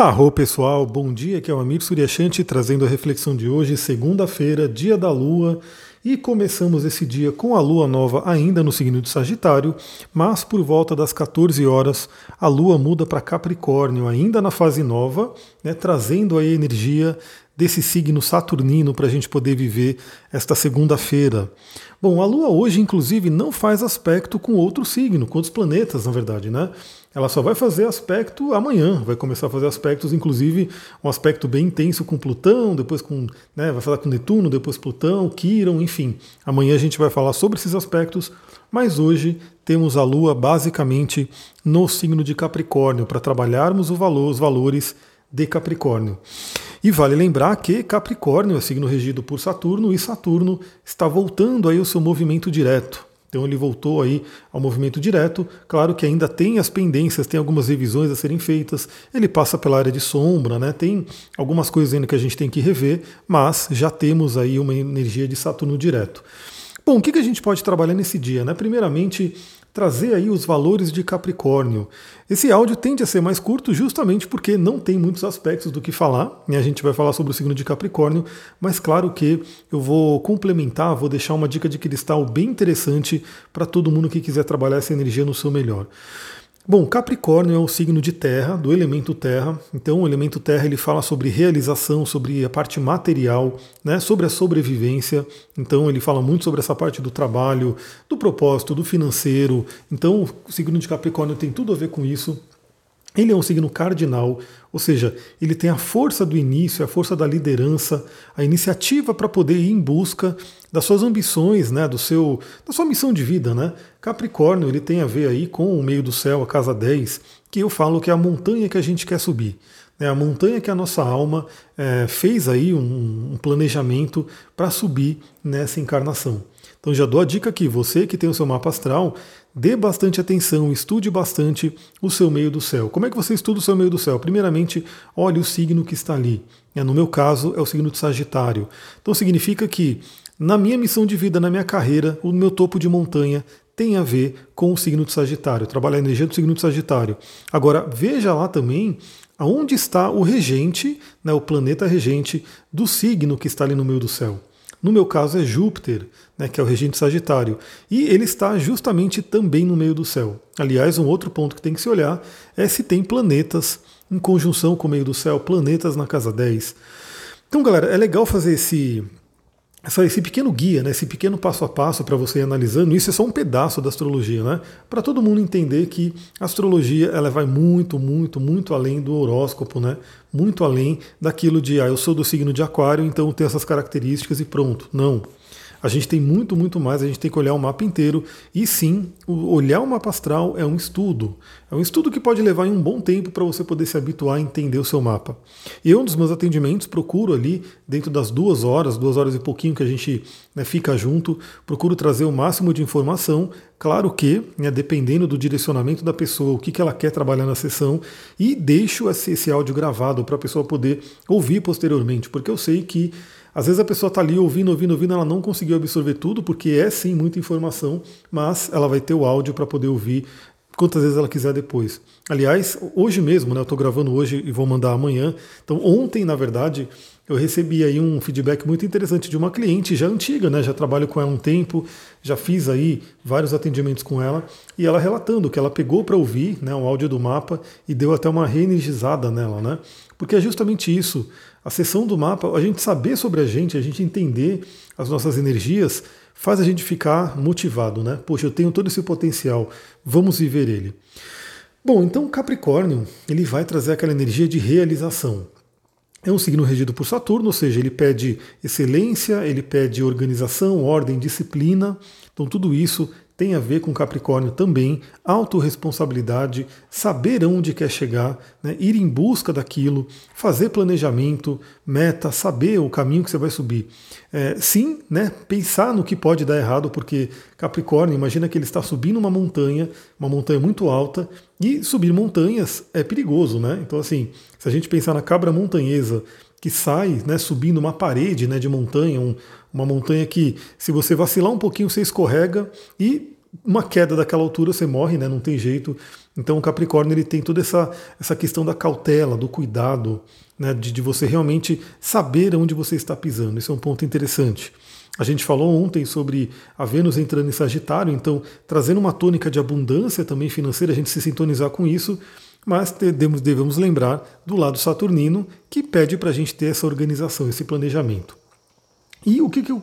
Arro pessoal, bom dia, aqui é o Amir Suryashanti trazendo a reflexão de hoje, segunda-feira, dia da Lua, e começamos esse dia com a Lua nova ainda no signo de Sagitário, mas por volta das 14 horas a Lua muda para Capricórnio, ainda na fase nova, né, trazendo a energia desse signo saturnino para a gente poder viver esta segunda-feira. Bom, a Lua hoje, inclusive, não faz aspecto com outro signo, com outros planetas, na verdade, né? Ela só vai fazer aspecto amanhã, vai começar a fazer aspectos, inclusive um aspecto bem intenso com Plutão, depois com, né, vai falar com Netuno, depois Plutão, Quiron, enfim. Amanhã a gente vai falar sobre esses aspectos, mas hoje temos a Lua basicamente no signo de Capricórnio para trabalharmos valor, os valores de Capricórnio. E vale lembrar que Capricórnio é signo regido por Saturno e Saturno está voltando aí o seu movimento direto. Então ele voltou aí ao movimento direto. Claro que ainda tem as pendências, tem algumas revisões a serem feitas. Ele passa pela área de sombra, né? Tem algumas coisas ainda que a gente tem que rever, mas já temos aí uma energia de Saturno direto. Bom, o que a gente pode trabalhar nesse dia? Né? Primeiramente, trazer aí os valores de Capricórnio. Esse áudio tende a ser mais curto justamente porque não tem muitos aspectos do que falar, e a gente vai falar sobre o signo de Capricórnio, mas claro que eu vou complementar, vou deixar uma dica de cristal bem interessante para todo mundo que quiser trabalhar essa energia no seu melhor. Bom, Capricórnio é um signo de terra, do elemento terra. Então, o elemento terra ele fala sobre realização, sobre a parte material, né, sobre a sobrevivência. Então, ele fala muito sobre essa parte do trabalho, do propósito, do financeiro. Então, o signo de Capricórnio tem tudo a ver com isso. Ele é um signo cardinal, ou seja, ele tem a força do início, a força da liderança, a iniciativa para poder ir em busca das suas ambições, né, do seu, da sua missão de vida. Né? Capricórnio ele tem a ver aí com o meio do céu, a casa 10, que eu falo que é a montanha que a gente quer subir. É a montanha que a nossa alma é, fez aí um, um planejamento para subir nessa encarnação. Então já dou a dica aqui, você que tem o seu mapa astral, dê bastante atenção, estude bastante o seu meio do céu. Como é que você estuda o seu meio do céu? Primeiramente, olhe o signo que está ali. É, no meu caso, é o signo de Sagitário. Então significa que na minha missão de vida, na minha carreira, o meu topo de montanha tem a ver com o signo de Sagitário, trabalhar a energia do signo de Sagitário. Agora, veja lá também aonde está o regente, né, o planeta regente do signo que está ali no meio do céu. No meu caso é Júpiter, né, que é o regente Sagitário, e ele está justamente também no meio do céu. Aliás, um outro ponto que tem que se olhar é se tem planetas em conjunção com o meio do céu, planetas na casa 10. Então, galera, é legal fazer esse, essa, esse pequeno guia, né, esse pequeno passo a passo para você ir analisando, isso é só um pedaço da astrologia, né? Para todo mundo entender que a astrologia ela vai muito, muito, muito além do horóscopo, né? Muito além daquilo de, ah, eu sou do signo de Aquário, então tenho essas características e pronto. Não. A gente tem muito, muito mais, a gente tem que olhar o mapa inteiro. E sim, olhar o mapa astral é um estudo. É um estudo que pode levar um bom tempo para você poder se habituar a entender o seu mapa. E eu, nos meus atendimentos, procuro ali, dentro das duas horas, duas horas e pouquinho que a gente né, fica junto, procuro trazer o máximo de informação. Claro que, né, dependendo do direcionamento da pessoa, o que, que ela quer trabalhar na sessão, e deixo esse, esse áudio gravado para a pessoa poder ouvir posteriormente, porque eu sei que às vezes a pessoa está ali ouvindo, ouvindo, ouvindo, ela não conseguiu absorver tudo, porque é sim muita informação, mas ela vai ter o áudio para poder ouvir quantas vezes ela quiser depois. Aliás, hoje mesmo, né, eu estou gravando hoje e vou mandar amanhã. Então, ontem, na verdade, eu recebi aí um feedback muito interessante de uma cliente já antiga, né? Já trabalho com ela um tempo, já fiz aí vários atendimentos com ela e ela relatando que ela pegou para ouvir, né, o áudio do mapa e deu até uma reenergizada nela, né? Porque é justamente isso. A sessão do mapa, a gente saber sobre a gente, a gente entender as nossas energias, faz a gente ficar motivado, né? Poxa, eu tenho todo esse potencial, vamos viver ele. Bom, então Capricórnio, ele vai trazer aquela energia de realização. É um signo regido por Saturno, ou seja, ele pede excelência, ele pede organização, ordem, disciplina. Então tudo isso tem a ver com Capricórnio também, autorresponsabilidade, saber onde quer chegar, né, ir em busca daquilo, fazer planejamento, meta, saber o caminho que você vai subir. É, sim, né, pensar no que pode dar errado, porque Capricórnio, imagina que ele está subindo uma montanha, uma montanha muito alta, e subir montanhas é perigoso, né? Então, assim, se a gente pensar na cabra montanhesa que sai né, subindo uma parede né, de montanha, um, uma montanha que, se você vacilar um pouquinho, você escorrega e uma queda daquela altura você morre, né, não tem jeito. Então o Capricórnio ele tem toda essa, essa questão da cautela, do cuidado, né, de, de você realmente saber onde você está pisando. Isso é um ponto interessante. A gente falou ontem sobre a Vênus entrando em Sagitário, então trazendo uma tônica de abundância também financeira, a gente se sintonizar com isso, mas devemos, devemos lembrar do lado saturnino que pede para a gente ter essa organização, esse planejamento. E o que, que eu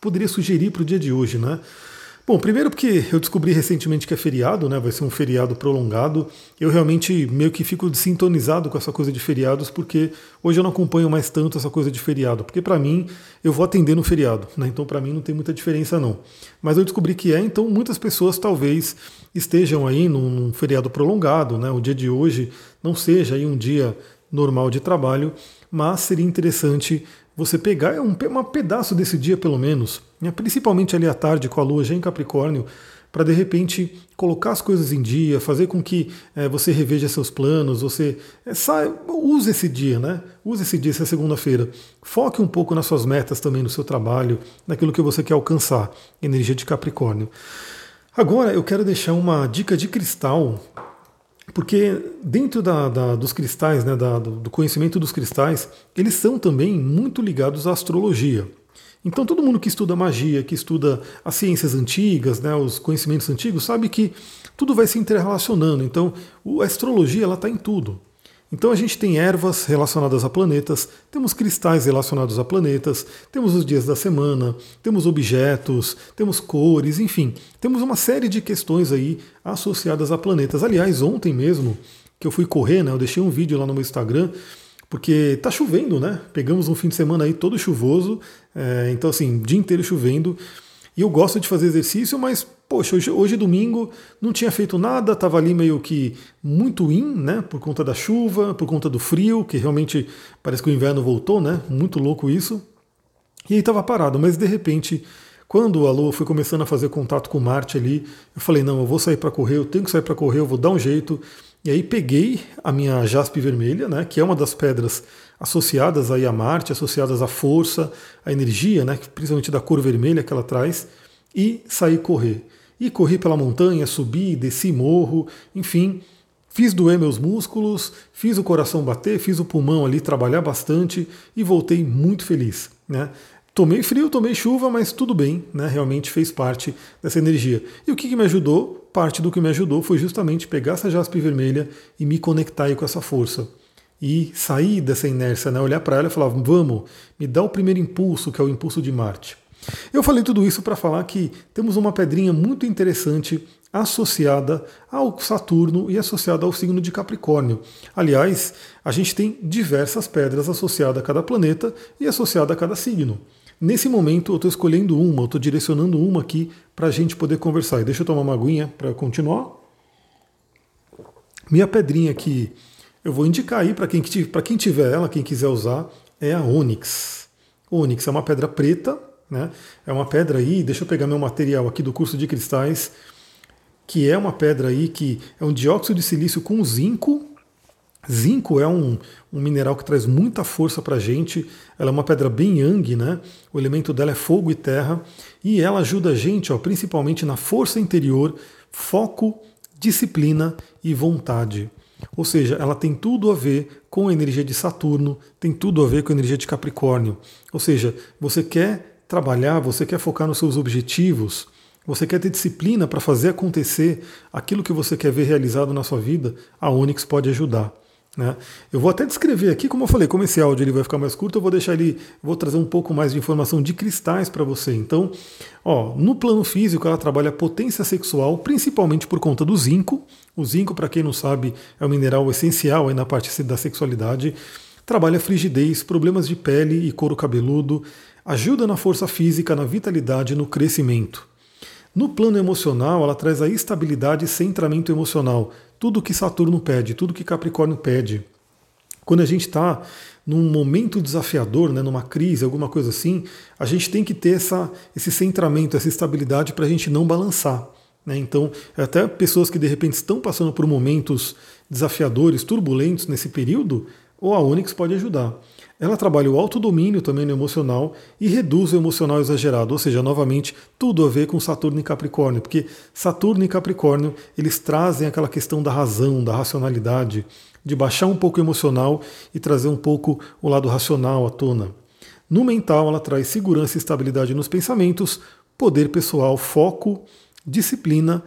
poderia sugerir para o dia de hoje, né? Bom, primeiro porque eu descobri recentemente que é feriado, né? Vai ser um feriado prolongado. Eu realmente meio que fico sintonizado com essa coisa de feriados, porque hoje eu não acompanho mais tanto essa coisa de feriado, porque para mim eu vou atender no feriado, né? Então para mim não tem muita diferença não. Mas eu descobri que é, então muitas pessoas talvez estejam aí num, num feriado prolongado, né? O dia de hoje não seja aí um dia normal de trabalho, mas seria interessante você pegar um, um pedaço desse dia pelo menos, né, principalmente ali à tarde com a lua já em Capricórnio, para de repente colocar as coisas em dia, fazer com que é, você reveja seus planos, você é, use esse dia, né? Use esse dia, essa segunda-feira. Foque um pouco nas suas metas também, no seu trabalho, naquilo que você quer alcançar. Energia de Capricórnio. Agora eu quero deixar uma dica de cristal porque dentro da, da, dos cristais, né, da, do conhecimento dos cristais, eles são também muito ligados à astrologia. Então todo mundo que estuda magia, que estuda as ciências antigas, né, os conhecimentos antigos, sabe que tudo vai se interrelacionando. Então a astrologia ela está em tudo. Então a gente tem ervas relacionadas a planetas, temos cristais relacionados a planetas, temos os dias da semana, temos objetos, temos cores, enfim, temos uma série de questões aí associadas a planetas. Aliás, ontem mesmo que eu fui correr, né, eu deixei um vídeo lá no meu Instagram, porque tá chovendo, né? Pegamos um fim de semana aí todo chuvoso, é, então assim, dia inteiro chovendo. E eu gosto de fazer exercício, mas, poxa, hoje, hoje domingo não tinha feito nada, estava ali meio que muito in, né? Por conta da chuva, por conta do frio, que realmente parece que o inverno voltou, né? Muito louco isso. E aí estava parado, mas de repente, quando a Lua foi começando a fazer contato com Marte ali, eu falei, não, eu vou sair para correr, eu tenho que sair para correr, eu vou dar um jeito. E aí peguei a minha jaspe vermelha, né, que é uma das pedras associadas aí a Marte, associadas à força, à energia, né, principalmente da cor vermelha que ela traz, e saí correr. E corri pela montanha, subi, desci morro, enfim, fiz doer meus músculos, fiz o coração bater, fiz o pulmão ali trabalhar bastante e voltei muito feliz. Né? Tomei frio, tomei chuva, mas tudo bem, né? realmente fez parte dessa energia. E o que, que me ajudou? parte do que me ajudou foi justamente pegar essa jaspe vermelha e me conectar com essa força. E sair dessa inércia, né? olhar para ela e falar: vamos, me dá o primeiro impulso, que é o impulso de Marte. Eu falei tudo isso para falar que temos uma pedrinha muito interessante associada ao Saturno e associada ao signo de Capricórnio. Aliás, a gente tem diversas pedras associadas a cada planeta e associada a cada signo. Nesse momento eu estou escolhendo uma, eu estou direcionando uma aqui para a gente poder conversar. E deixa eu tomar uma aguinha para continuar. Minha pedrinha aqui, eu vou indicar aí para quem, quem tiver ela, quem quiser usar, é a Onyx. Onyx é uma pedra preta, né? É uma pedra aí, deixa eu pegar meu material aqui do curso de cristais, que é uma pedra aí que é um dióxido de silício com zinco, Zinco é um, um mineral que traz muita força para a gente. Ela é uma pedra bem yang, né? O elemento dela é fogo e terra. E ela ajuda a gente, ó, principalmente na força interior, foco, disciplina e vontade. Ou seja, ela tem tudo a ver com a energia de Saturno, tem tudo a ver com a energia de Capricórnio. Ou seja, você quer trabalhar, você quer focar nos seus objetivos, você quer ter disciplina para fazer acontecer aquilo que você quer ver realizado na sua vida, a Onyx pode ajudar. Né? Eu vou até descrever aqui, como eu falei, como esse áudio ele vai ficar mais curto, eu vou deixar ele, vou trazer um pouco mais de informação de cristais para você. Então, ó, no plano físico ela trabalha potência sexual, principalmente por conta do zinco. O zinco, para quem não sabe, é um mineral essencial aí na parte da sexualidade. Trabalha frigidez, problemas de pele e couro cabeludo, ajuda na força física, na vitalidade, no crescimento. No plano emocional, ela traz a estabilidade e centramento emocional, tudo que Saturno pede, tudo que Capricórnio pede. Quando a gente está num momento desafiador, né, numa crise, alguma coisa assim, a gente tem que ter essa, esse centramento, essa estabilidade para a gente não balançar. Né? Então, até pessoas que de repente estão passando por momentos desafiadores, turbulentos nesse período, ou a Onyx pode ajudar. Ela trabalha o autodomínio também no emocional e reduz o emocional exagerado, ou seja, novamente, tudo a ver com Saturno e Capricórnio, porque Saturno e Capricórnio, eles trazem aquela questão da razão, da racionalidade, de baixar um pouco o emocional e trazer um pouco o lado racional à tona. No mental, ela traz segurança e estabilidade nos pensamentos, poder pessoal, foco, disciplina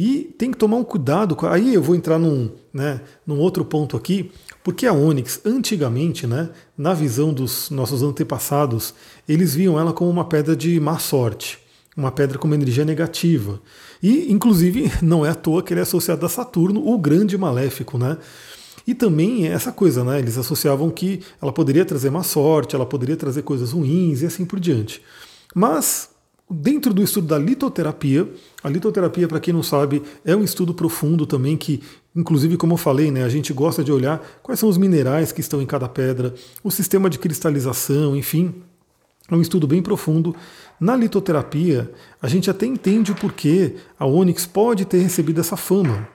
e tem que tomar um cuidado. Aí eu vou entrar num, né, num outro ponto aqui, porque a Onyx, antigamente, né, na visão dos nossos antepassados, eles viam ela como uma pedra de má sorte, uma pedra com uma energia negativa. E, inclusive, não é à toa que ele é associado a Saturno, o grande maléfico, né? E também essa coisa, né? Eles associavam que ela poderia trazer má sorte, ela poderia trazer coisas ruins e assim por diante. Mas Dentro do estudo da litoterapia, a litoterapia, para quem não sabe, é um estudo profundo também que, inclusive, como eu falei, né, a gente gosta de olhar quais são os minerais que estão em cada pedra, o sistema de cristalização, enfim, é um estudo bem profundo. Na litoterapia, a gente até entende o porquê a Onyx pode ter recebido essa fama.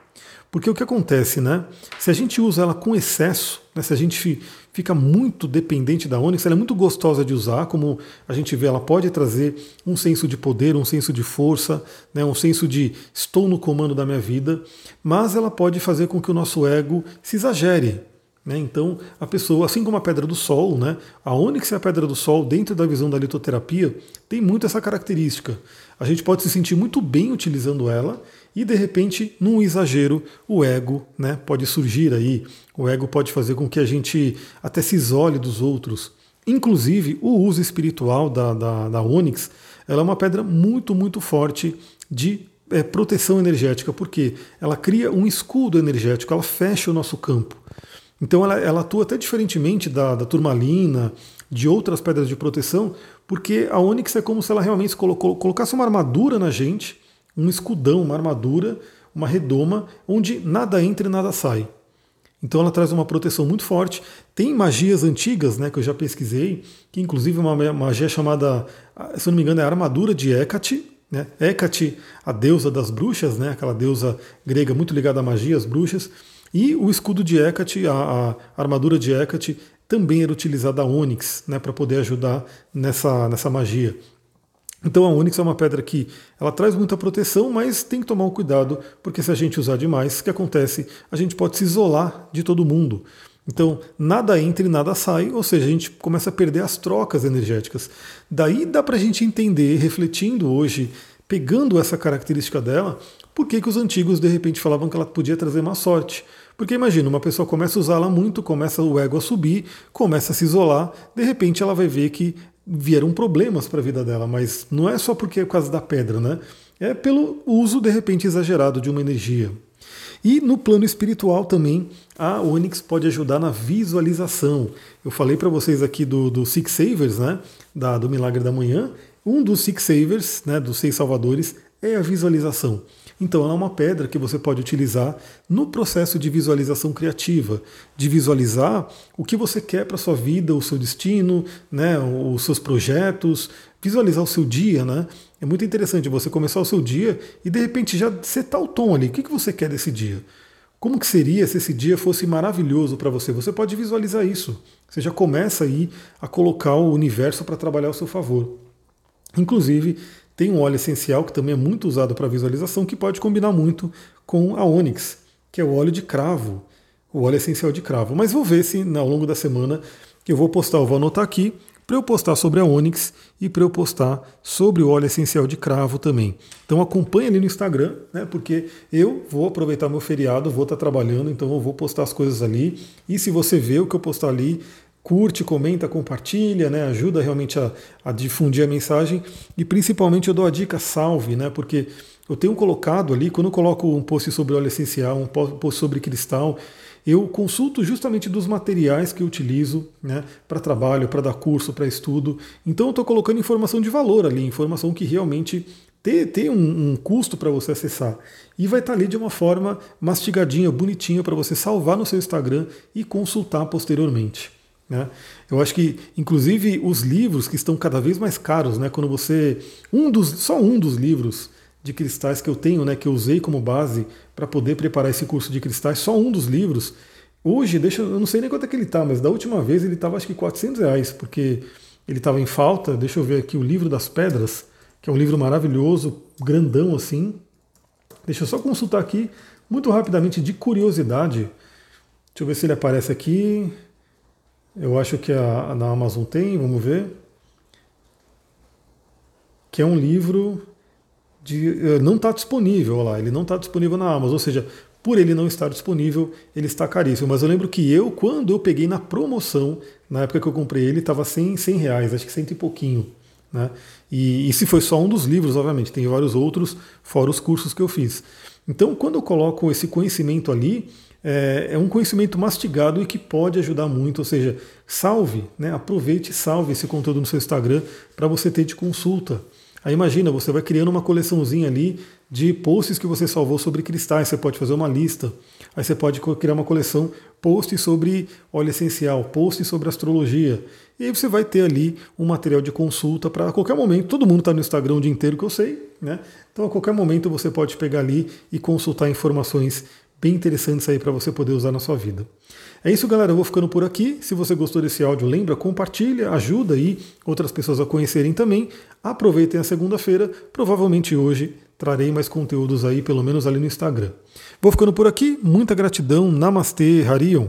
Porque o que acontece, né? Se a gente usa ela com excesso, né, se a gente fica muito dependente da Onyx, ela é muito gostosa de usar, como a gente vê, ela pode trazer um senso de poder, um senso de força, né, um senso de estou no comando da minha vida, mas ela pode fazer com que o nosso ego se exagere. Né? Então, a pessoa, assim como a pedra do sol, né, a Onyx e a pedra do sol, dentro da visão da litoterapia, tem muito essa característica. A gente pode se sentir muito bem utilizando ela e de repente, num exagero, o ego né, pode surgir aí. O ego pode fazer com que a gente até se isole dos outros. Inclusive, o uso espiritual da, da, da Onyx ela é uma pedra muito, muito forte de é, proteção energética, porque ela cria um escudo energético, ela fecha o nosso campo. Então ela, ela atua até diferentemente da, da turmalina, de outras pedras de proteção, porque a Onyx é como se ela realmente colocou, colocasse uma armadura na gente um escudão, uma armadura, uma redoma, onde nada entra e nada sai. Então ela traz uma proteção muito forte. Tem magias antigas, né, que eu já pesquisei, que inclusive uma magia chamada, se eu não me engano, é a armadura de Hecate. Né? Hecate, a deusa das bruxas, né, aquela deusa grega muito ligada à magia, às bruxas. E o escudo de Hecate, a, a armadura de Hecate, também era utilizada a Onyx né, para poder ajudar nessa, nessa magia. Então a Onyx é uma pedra que ela traz muita proteção, mas tem que tomar um cuidado, porque se a gente usar demais, o que acontece? A gente pode se isolar de todo mundo. Então, nada entra e nada sai, ou seja, a gente começa a perder as trocas energéticas. Daí dá para a gente entender, refletindo hoje, pegando essa característica dela, por que, que os antigos de repente falavam que ela podia trazer má sorte. Porque imagina, uma pessoa começa a usá-la muito, começa o ego a subir, começa a se isolar, de repente ela vai ver que vieram problemas para a vida dela, mas não é só porque é por causa da pedra, né? É pelo uso de repente exagerado de uma energia. E no plano espiritual também, a Onyx pode ajudar na visualização. Eu falei para vocês aqui do, do Six Savers, né? Da, do Milagre da Manhã. Um dos Six Savers, né, dos seis salvadores, é a visualização. Então, ela é uma pedra que você pode utilizar no processo de visualização criativa, de visualizar o que você quer para sua vida, o seu destino, né, os seus projetos, visualizar o seu dia. Né? É muito interessante você começar o seu dia e de repente já setar o tom ali. O que, que você quer desse dia? Como que seria se esse dia fosse maravilhoso para você? Você pode visualizar isso. Você já começa aí a colocar o universo para trabalhar ao seu favor. Inclusive, tem um óleo essencial que também é muito usado para visualização, que pode combinar muito com a Onyx, que é o óleo de cravo, o óleo essencial de cravo. Mas vou ver se ao longo da semana eu vou postar, eu vou anotar aqui, para eu postar sobre a Onyx e para eu postar sobre o óleo essencial de cravo também. Então acompanhe ali no Instagram, né, porque eu vou aproveitar meu feriado, vou estar trabalhando, então eu vou postar as coisas ali. E se você vê o que eu postar ali, curte, comenta, compartilha, né? ajuda realmente a, a, difundir a mensagem e principalmente eu dou a dica salve, né? porque eu tenho colocado ali, quando eu coloco um post sobre óleo essencial, um post sobre cristal, eu consulto justamente dos materiais que eu utilizo né, para trabalho, para dar curso, para estudo. Então eu estou colocando informação de valor ali, informação que realmente tem, um, um custo para você acessar. E vai estar tá ali de uma forma mastigadinha, bonitinha para você salvar no seu Instagram e consultar posteriormente. Né? Eu acho que, inclusive, os livros que estão cada vez mais caros, né? quando você. Um dos, só um dos livros de cristais que eu tenho, né, que eu usei como base para poder preparar esse curso de cristais, só um dos livros. Hoje, deixa, eu não sei nem quanto é que ele está, mas da última vez ele estava acho que 400 reais, porque ele estava em falta. Deixa eu ver aqui o livro das pedras, que é um livro maravilhoso, grandão assim. Deixa eu só consultar aqui, muito rapidamente, de curiosidade. Deixa eu ver se ele aparece aqui. Eu acho que a, na Amazon tem, vamos ver. Que é um livro de. Eh, não está disponível, lá, ele não está disponível na Amazon, ou seja, por ele não estar disponível, ele está caríssimo. Mas eu lembro que eu, quando eu peguei na promoção, na época que eu comprei ele, estava 100, 100 reais, acho que cento e pouquinho. Né? E, e se foi só um dos livros, obviamente, tem vários outros, fora os cursos que eu fiz. Então, quando eu coloco esse conhecimento ali, é, é, um conhecimento mastigado e que pode ajudar muito, ou seja, salve, né, aproveite e salve esse conteúdo no seu Instagram para você ter de consulta. Aí imagina, você vai criando uma coleçãozinha ali de posts que você salvou sobre cristais, você pode fazer uma lista. Aí você pode criar uma coleção posts sobre óleo essencial, posts sobre astrologia. E aí você vai ter ali um material de consulta para qualquer momento. Todo mundo está no Instagram o dia inteiro que eu sei, né? Então a qualquer momento você pode pegar ali e consultar informações bem interessantes aí para você poder usar na sua vida. É isso, galera. Eu vou ficando por aqui. Se você gostou desse áudio, lembra, compartilha, ajuda aí outras pessoas a conhecerem também. Aproveitem a segunda-feira. Provavelmente hoje trarei mais conteúdos aí, pelo menos ali no Instagram. Vou ficando por aqui. Muita gratidão. Namastê, Harion.